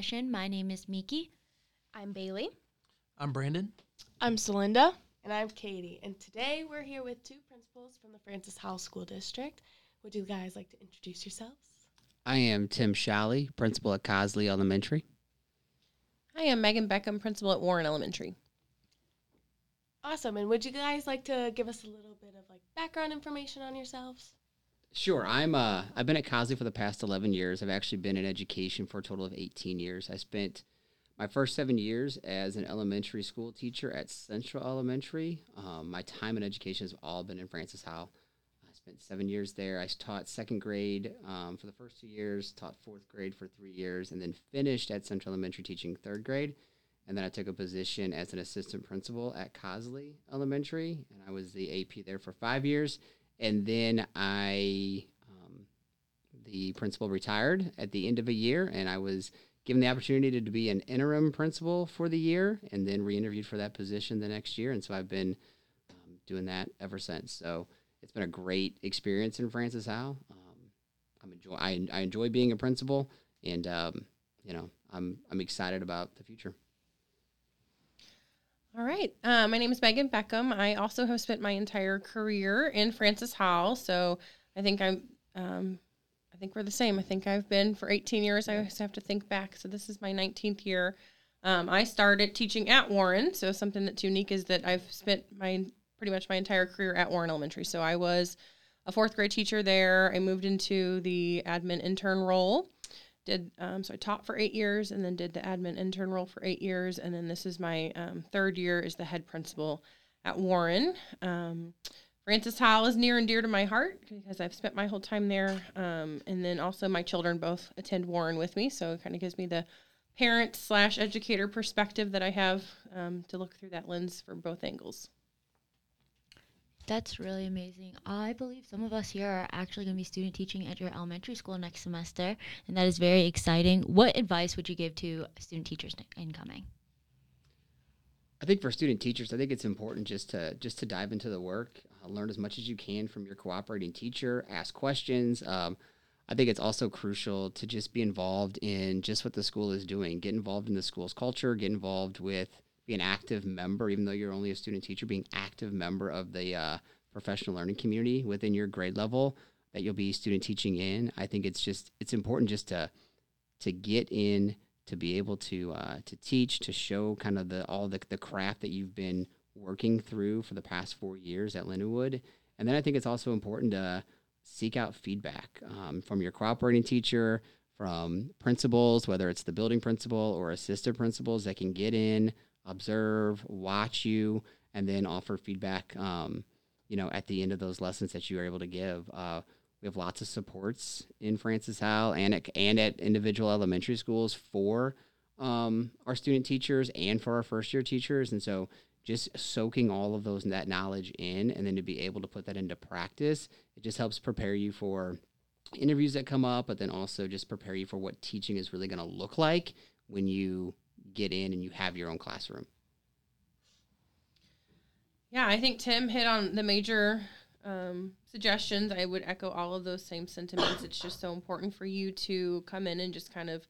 session. My name is Miki. I'm Bailey. I'm Brandon. I'm Celinda. And I'm Katie. And today we're here with two principals from the Francis Howell School District. Would you guys like to introduce yourselves? I am Tim Shalley, principal at Cosley Elementary. I am Megan Beckham, principal at Warren Elementary. Awesome. And would you guys like to give us a little bit of like background information on yourselves? Sure. I'm uh I've been at Cosley for the past 11 years. I've actually been in education for a total of 18 years. I spent my first seven years as an elementary school teacher at Central Elementary. Um, my time in education has all been in Francis Howell. I spent seven years there. I taught second grade um, for the first two years, taught fourth grade for three years, and then finished at Central Elementary teaching third grade. And then I took a position as an assistant principal at Cosley Elementary, and I was the AP there for five years. And then I, um, the principal retired at the end of a year, and I was given the opportunity to, to be an interim principal for the year, and then re-interviewed for that position the next year. And so I've been um, doing that ever since. So it's been a great experience in Francis Howell. Um, I'm enjoy I, I enjoy being a principal, and um, you know I'm I'm excited about the future. All right. Uh, my name is Megan Beckham. I also have spent my entire career in Francis Howell. So I think I'm, um, I think we're the same. I think I've been for 18 years. I always have to think back. So this is my 19th year. Um, I started teaching at Warren. So something that's unique is that I've spent my pretty much my entire career at Warren Elementary. So I was a fourth grade teacher there. I moved into the admin intern role did um, so I taught for eight years and then did the admin intern role for eight years and then this is my um, third year as the head principal at Warren. Um, Francis Howell is near and dear to my heart because I've spent my whole time there, um, and then also my children both attend Warren with me, so it kind of gives me the parent slash educator perspective that I have um, to look through that lens from both angles. That's really amazing. I believe some of us here are actually going to be student teaching at your elementary school next semester, and that is very exciting. What advice would you give to student teachers incoming? I think for student teachers, I think it's important just to just to dive into the work, uh, learn as much as you can from your cooperating teacher, ask questions. Um, I think it's also crucial to just be involved in just what the school is doing. Get involved in the school's culture. Get involved with be an active member, even though you're only a student teacher. Being active member of the uh, professional learning community within your grade level that you'll be student teaching in. I think it's just it's important just to to get in to be able to uh, to teach to show kind of the all the, the craft that you've been working through for the past four years at Lindenwood. And then I think it's also important to seek out feedback um, from your cooperating teacher, from principals, whether it's the building principal or assistant principals that can get in, observe, watch you, and then offer feedback. Um, you know, at the end of those lessons that you are able to give. Uh, we have lots of supports in Francis Howell and at, and at individual elementary schools for um, our student teachers and for our first year teachers. And so just soaking all of those that knowledge in and then to be able to put that into practice, it just helps prepare you for interviews that come up, but then also just prepare you for what teaching is really going to look like when you get in and you have your own classroom. Yeah, I think Tim hit on the major um, suggestions. I would echo all of those same sentiments. It's just so important for you to come in and just kind of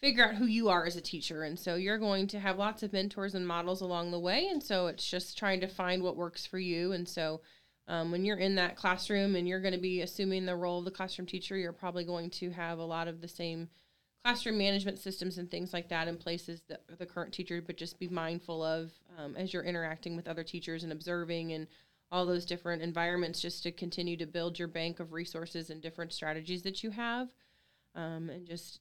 figure out who you are as a teacher. And so you're going to have lots of mentors and models along the way. And so it's just trying to find what works for you. And so um, when you're in that classroom and you're going to be assuming the role of the classroom teacher, you're probably going to have a lot of the same classroom management systems and things like that in places that the current teacher, but just be mindful of um, as you're interacting with other teachers and observing and all those different environments just to continue to build your bank of resources and different strategies that you have. Um, and just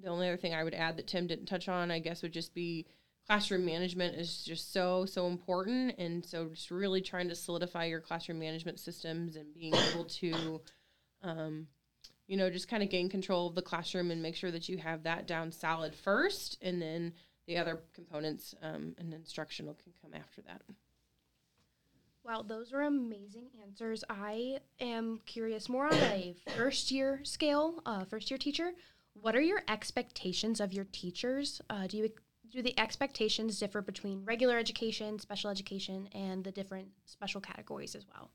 the only other thing I would add that Tim didn't touch on, I guess, would just be classroom management is just so, so important. And so just really trying to solidify your classroom management systems and being able to, um, you know, just kind of gain control of the classroom and make sure that you have that down solid first, and then the other components um, and instructional can come after that. Wow, those were amazing answers. I am curious more on a first year scale, uh, first year teacher. What are your expectations of your teachers? Uh, do you do the expectations differ between regular education, special education, and the different special categories as well?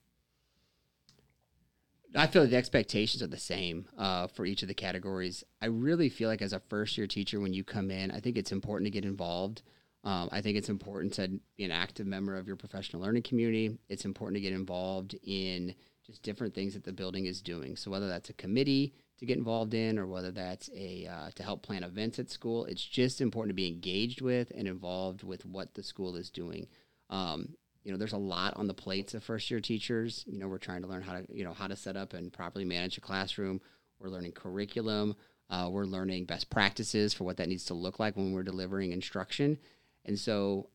I feel like the expectations are the same uh, for each of the categories. I really feel like as a first year teacher, when you come in, I think it's important to get involved. Um, I think it's important to be an active member of your professional learning community. It's important to get involved in just different things that the building is doing. So whether that's a committee to get involved in, or whether that's a uh, to help plan events at school, it's just important to be engaged with and involved with what the school is doing. Um, you know, there's a lot on the plates of first year teachers. You know, we're trying to learn how to, you know, how to set up and properly manage a classroom. We're learning curriculum. Uh, we're learning best practices for what that needs to look like when we're delivering instruction. And so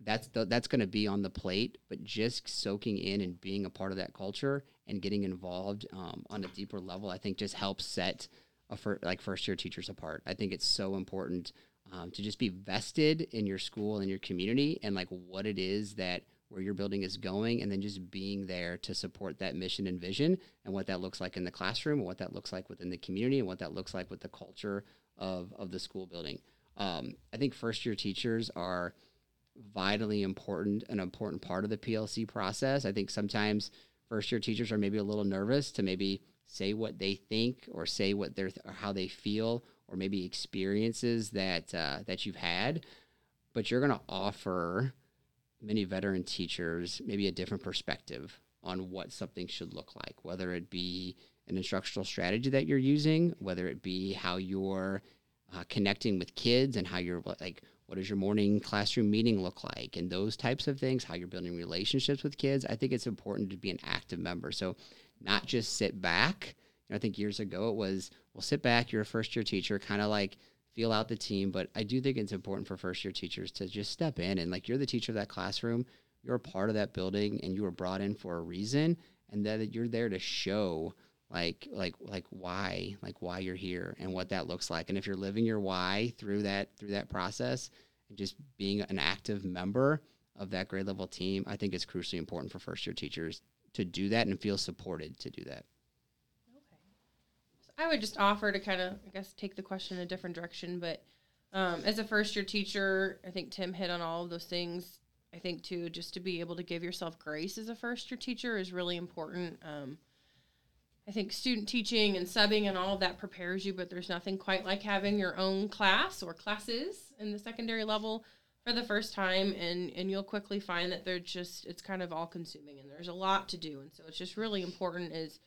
that's the, that's going to be on the plate, but just soaking in and being a part of that culture and getting involved um, on a deeper level, I think just helps set a fir- like first year teachers apart. I think it's so important um, to just be vested in your school and your community and like what it is that where your building is going and then just being there to support that mission and vision and what that looks like in the classroom and what that looks like within the community and what that looks like with the culture of, of the school building. Um, i think first year teachers are vitally important an important part of the plc process. I think sometimes first year teachers are maybe a little nervous to maybe say what they think or say what they're or how they feel or maybe experiences that uh, that you've had but you're going to offer many veteran teachers maybe a different perspective on what something should look like, whether it be an instructional strategy that you're using, whether it be how you're uh, connecting with kids and how you're like, what does your morning classroom meeting look like, and those types of things, how you're building relationships with kids. I think it's important to be an active member. So, not just sit back. You know, I think years ago it was, well, sit back, you're a first year teacher, kind of like feel out the team. But I do think it's important for first year teachers to just step in and like you're the teacher of that classroom, you're a part of that building, and you were brought in for a reason, and that you're there to show like like like why like why you're here and what that looks like and if you're living your why through that through that process and just being an active member of that grade level team i think it's crucially important for first year teachers to do that and feel supported to do that I would just offer to kind of, I guess, take the question in a different direction. But um, as a first year teacher, I think Tim hit on all of those things. I think too, just to be able to give yourself grace as a first year teacher is really important. Um, I think student teaching and subbing and all of that prepares you, but there's nothing quite like having your own class or classes in the secondary level for the first time and and you'll quickly find that they're just it's kind of all consuming and there's a lot to do and so it's just really important is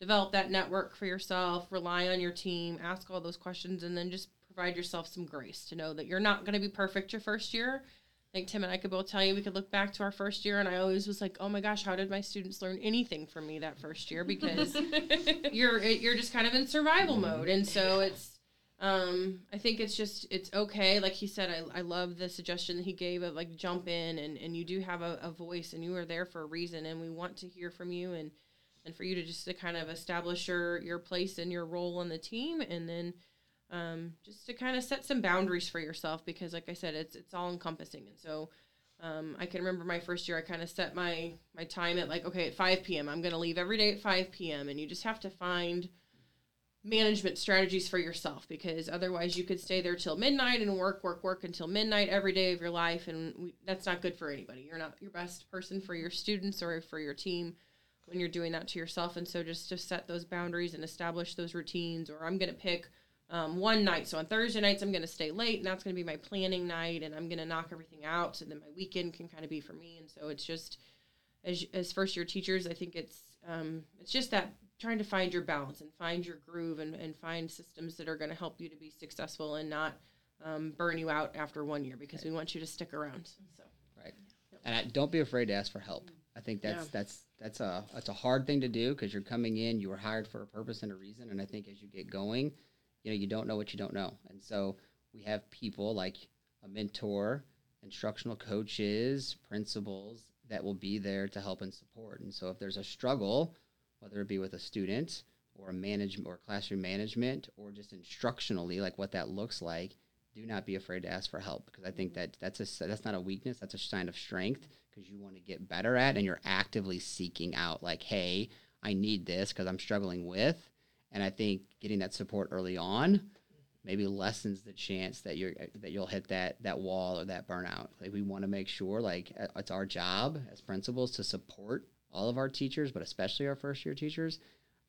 develop that network for yourself, rely on your team, ask all those questions, and then just provide yourself some grace to know that you're not going to be perfect your first year. I think Tim and I could both tell you we could look back to our first year, and I always was like, "Oh my gosh, how did my students learn anything from me that first year?" Because you're you're just kind of in survival mode, and so it's. Um, I think it's just it's okay. Like he said, I, I love the suggestion that he gave of like jump in and, and you do have a, a voice and you are there for a reason and we want to hear from you and and for you to just to kind of establish your your place and your role on the team and then um, just to kind of set some boundaries for yourself because like i said it's it's all encompassing. And so um, i can remember my first year i kind of set my my time at like okay at 5 p.m i'm going to leave every day at 5 p.m and you just have to find management strategies for yourself because otherwise you could stay there till midnight and work work work until midnight every day of your life and we, that's not good for anybody. You're not your best person for your students or for your team when you're doing that to yourself. And so just to set those boundaries and establish those routines, or I'm going to pick um, one night. So on Thursday nights, I'm going to stay late, and that's going to be my planning night, and I'm going to knock everything out. And then my weekend can kind of be for me. And so it's just as as first year teachers, I think it's um, it's just that trying to find your balance and find your groove and, and find systems that are going to help you to be successful and not um, burn you out after one year because right. we want you to stick around. So right, and I, don't be afraid to ask for help. I think that's yeah. that's that's a that's a hard thing to do because you're coming in, you were hired for a purpose and a reason, and I think as you get going, you know, you don't know what you don't know, and so we have people like a mentor, instructional coaches, principals that will be there to help and support. And so if there's a struggle, whether it be with a student or a management or classroom management or just instructionally, like what that looks like, do not be afraid to ask for help because I think mm-hmm. that that's a that's not a weakness, that's a sign of strength because you want to get better at and you're actively seeking out like hey i need this because i'm struggling with and i think getting that support early on maybe lessens the chance that you're uh, that you'll hit that that wall or that burnout. Like we want to make sure like uh, it's our job as principals to support all of our teachers but especially our first year teachers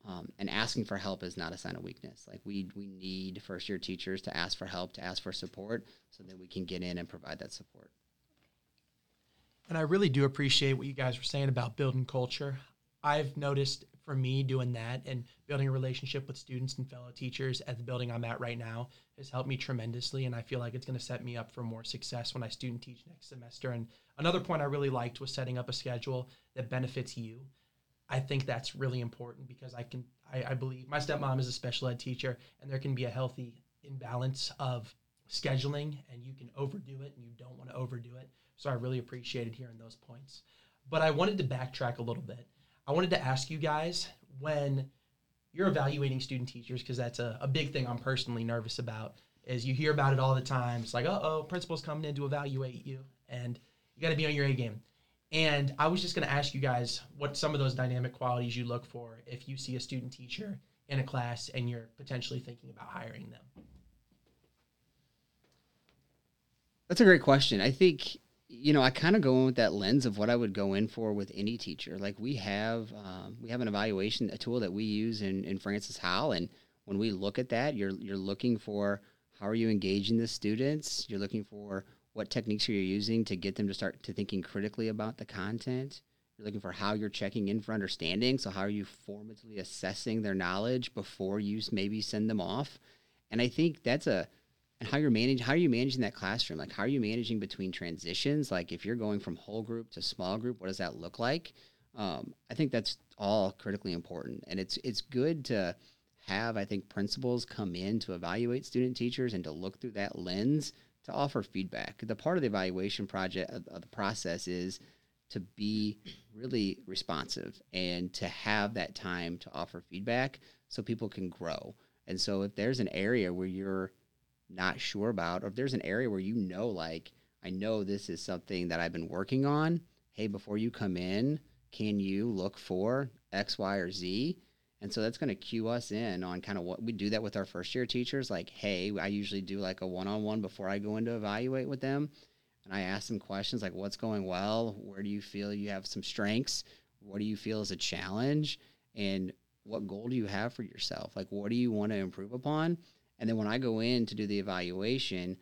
Um, and asking for help is not a sign of weakness. Like we we need first year teachers to ask for help, to ask for support, so that we can get in and provide that support. And I really do appreciate what you guys were saying about building culture. I've noticed for me doing that and building a relationship with students and fellow teachers at the building I'm at right now has helped me tremendously. And I feel like it's going to set me up for more success when I student teach next semester. And another point I really liked was setting up a schedule that benefits you. I think that's really important because I can, I, I believe my stepmom is a special ed teacher and there can be a healthy imbalance of scheduling and you can overdo it and you don't want to overdo it. So I really appreciated hearing those points. But I wanted to backtrack a little bit. I wanted to ask you guys when you're evaluating student teachers, because that's a, a big thing I'm personally nervous about, is you hear about it all the time. It's like, uh oh, principal's coming in to evaluate you, and you got to be on your A game. And I was just going to ask you guys what some of those dynamic qualities you look for if you see a student teacher in a class and you're potentially thinking about hiring them. That's a great question. I think you know I kind of go in with that lens of what I would go in for with any teacher. Like we have um, we have an evaluation a tool that we use in in Francis Howell, and when we look at that, you're you're looking for how are you engaging the students. You're looking for what techniques are you using to get them to start to thinking critically about the content. You're looking for how you're checking in for understanding. So how are you formatively assessing their knowledge before you maybe send them off? And I think that's a and how you're managing how are you managing that classroom like how are you managing between transitions like if you're going from whole group to small group what does that look like um, i think that's all critically important and it's it's good to have i think principals come in to evaluate student teachers and to look through that lens to offer feedback. The part of the evaluation project of, of the process is to be really responsive and to have that time to offer feedback so people can grow. And so if there's an area where you're not sure about, or if there's an area where you know, like, I know this is something that I've been working on, hey, before you come in, can you look for X, Y, or Z? And so that's going to cue us in on kind of what we do that with our first year teachers. Like, hey, I usually do like a one on one before I go in to evaluate with them. And I ask them questions like, what's going well? Where do you feel you have some strengths? What do you feel is a challenge? And what goal do you have for yourself? Like, what do you want to improve upon? And then when I go in to do the evaluation,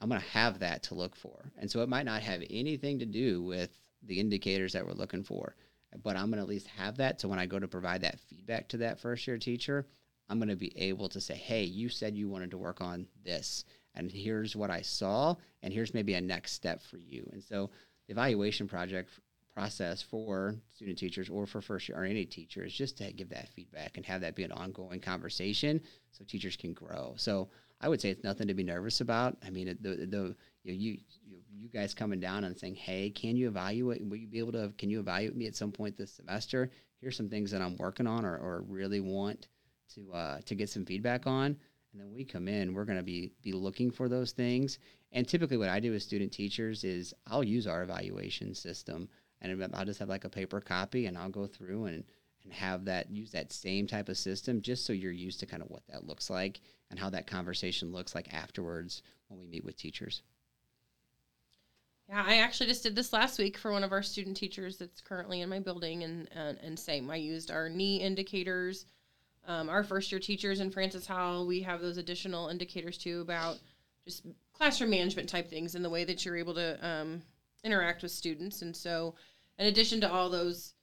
I'm going to have that to look for. And so it might not have anything to do with the indicators that we're looking for, but I'm going to at least have that. So when I go to provide that feedback to that first year teacher, I'm going to be able to say, hey, you said you wanted to work on this, and here's what I saw, and here's maybe a next step for you. And so the evaluation project process for student teachers or for first year or any teacher is just to give that feedback and have that be an ongoing conversation so teachers can grow. So I would say it's nothing to be nervous about. I mean, the the you know, you, you guys coming down and saying, "Hey, can you evaluate? Will you be able to? Can you evaluate me at some point this semester? Here's some things that I'm working on or, or really want to uh, to get some feedback on." And then we come in, we're going to be be looking for those things. And typically, what I do with student teachers is I'll use our evaluation system and I'll just have like a paper copy and I'll go through and and have that use that same type of system just so you're used to kind of what that looks like and how that conversation looks like afterwards when we meet with teachers. Yeah, I actually just did this last week for one of our student teachers that's currently in my building, and and, and same. I used our NEE indicators. Um, our first year teachers in Francis Howell, we have those additional indicators too about just classroom management type things and the way that you're able to um, interact with students. And so, in addition to all those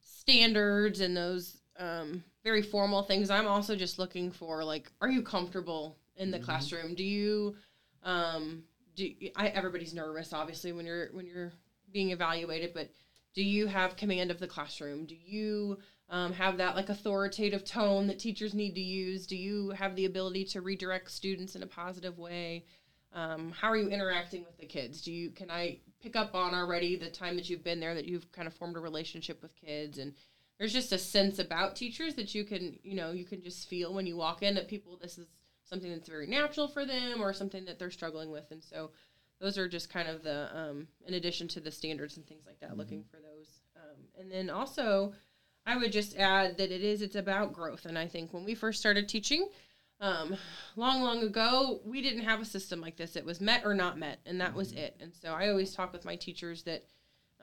standards and those um, very formal things, I'm also just looking for like, are you comfortable in the mm-hmm. classroom? Do you, um, do I, everybody's nervous obviously when you're when you're being evaluated, but do you have command of the classroom? Do you um, have that like authoritative tone that teachers need to use? Do you have the ability to redirect students in a positive way? Um, how are you interacting with the kids? Do you can I pick up on already the time that you've been there that you've kind of formed a relationship with kids and there's just a sense about teachers that you can you know you can just feel when you walk in that people this is something that's very natural for them or something that they're struggling with and so those are just kind of the um, in addition to the standards and things like that mm-hmm. looking for those um, and then also i would just add that it is it's about growth and i think when we first started teaching um, long, long ago, we didn't have a system like this. It was met or not met, and that was mm-hmm. it. And so I always talk with my teachers that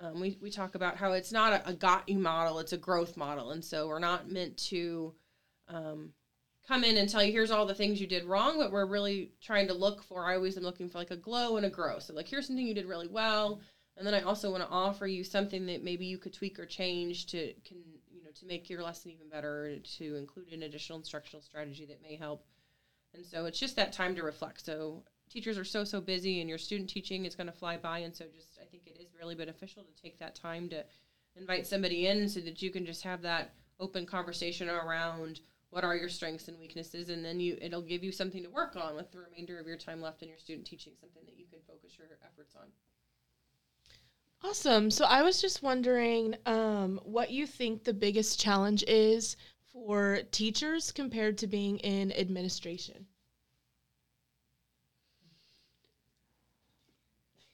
Um, we, we talk about how it's not a, a got you model, it's a growth model. And so we're not meant to um, come in and tell you here's all the things you did wrong, but we're really trying to look for, I always am looking for like a glow and a grow. So, like, here's something you did really well. And then I also want to offer you something that maybe you could tweak or change to can you know to make your lesson even better, to include an additional instructional strategy that may help. And so it's just that time to reflect. So teachers are so so busy, and your student teaching is going to fly by, and so just I think it is really beneficial to take that time to invite somebody in so that you can just have that open conversation around what are your strengths and weaknesses and then you it'll give you something to work on with the remainder of your time left in your student teaching something that you can focus your efforts on Awesome. So I was just wondering um, what you think the biggest challenge is for teachers compared to being in administration.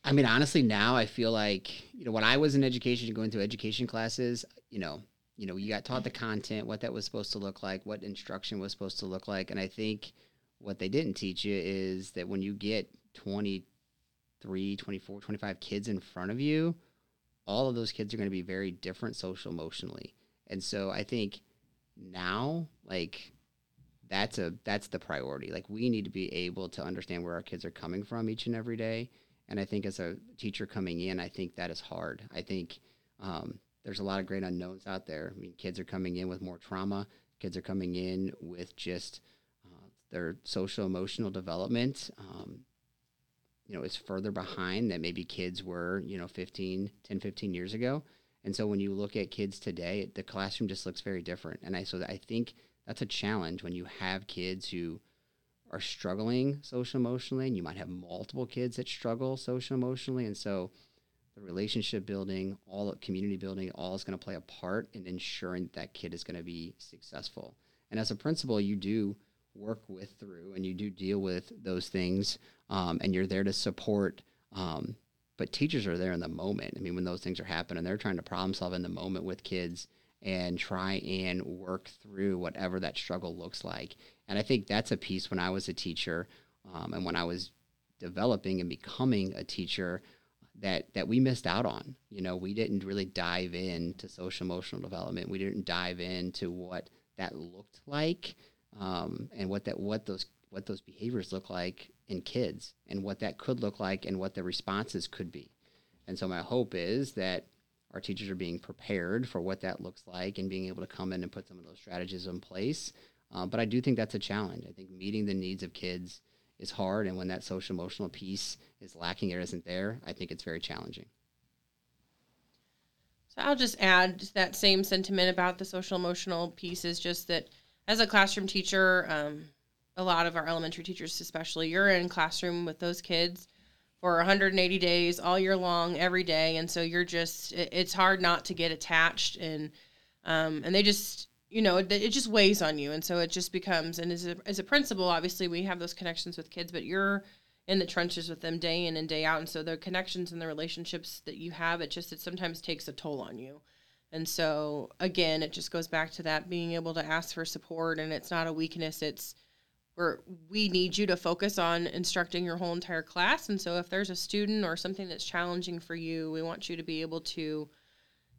I mean, honestly, now I feel like you know when I was in education, going through education classes, you know, you know, you got taught the content, what that was supposed to look like, what instruction was supposed to look like, and I think what they didn't teach you is that when you get 23, 24, 25 kids in front of you, all of those kids are going to be very different social emotionally. And so I think now like that's a that's the priority. Like we need to be able to understand where our kids are coming from each and every day and I think as a teacher coming in, I think that is hard. I think um, there's a lot of great unknowns out there. I mean, kids are coming in with more trauma. Kids are coming in with just uh, their social emotional development. Um, you know, is further behind than maybe kids were, you know, 15, 10, 15 years ago. And so when you look at kids today, the classroom just looks very different. And I so I think that's a challenge when you have kids who are struggling social emotionally, and you might have multiple kids that struggle social emotionally, and so the relationship building, all the community building, all is going to play a part in ensuring that, that kid is going to be successful. And as a principal, you do work with through and you do deal with those things, um, and you're there to support. Um, but teachers are there in the moment. I mean, when those things are happening, they're trying to problem solve in the moment with kids and try and work through whatever that struggle looks like. And I think that's a piece when I was a teacher um, and when I was developing and becoming a teacher that that we missed out on. You know, we didn't really dive into social emotional development. We didn't dive into what that looked like um, and what that what those what those behaviors look like in kids and what that could look like and what the responses could be. And so my hope is that our teachers are being prepared for what that looks like and being able to come in and put some of those strategies in place. Um, but I do think that's a challenge. I think meeting the needs of kids is hard, and when that social emotional piece is lacking or isn't there, I think it's very challenging. So I'll just add that same sentiment about the social emotional piece is just that as a classroom teacher, um, a lot of our elementary teachers, especially, you're in classroom with those kids for 180 days all year long every day and so you're just it, it's hard not to get attached and um, and they just you know it, it just weighs on you and so it just becomes and as a, as a principal obviously we have those connections with kids but you're in the trenches with them day in and day out and so the connections and the relationships that you have it just it sometimes takes a toll on you and so again it just goes back to that being able to ask for support and it's not a weakness it's where we need you to focus on instructing your whole entire class. And so if there's a student or something that's challenging for you, we want you to be able to,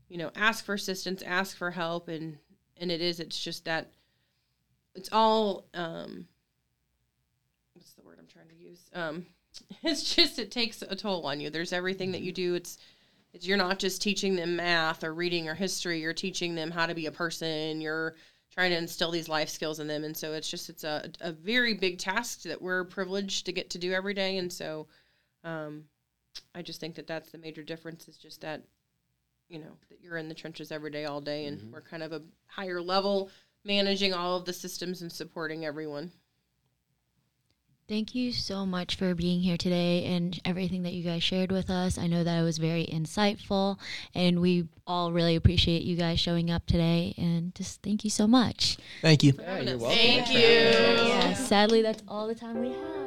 you know, ask for assistance, ask for help. And, and it is, it's just that it's all, um, what's the word I'm trying to use? Um, it's just, it takes a toll on you. There's everything that you do. It's, it's, you're not just teaching them math or reading or history. You're teaching them how to be a person. You're, trying to instill these life skills in them and so it's just it's a, a very big task that we're privileged to get to do every day and so um, i just think that that's the major difference is just that you know that you're in the trenches every day all day and mm-hmm. we're kind of a higher level managing all of the systems and supporting everyone Thank you so much for being here today and everything that you guys shared with us. I know that it was very insightful, and we all really appreciate you guys showing up today. And just thank you so much. Thank you. Yeah, you're welcome. Thank you. Yeah, sadly, that's all the time we have.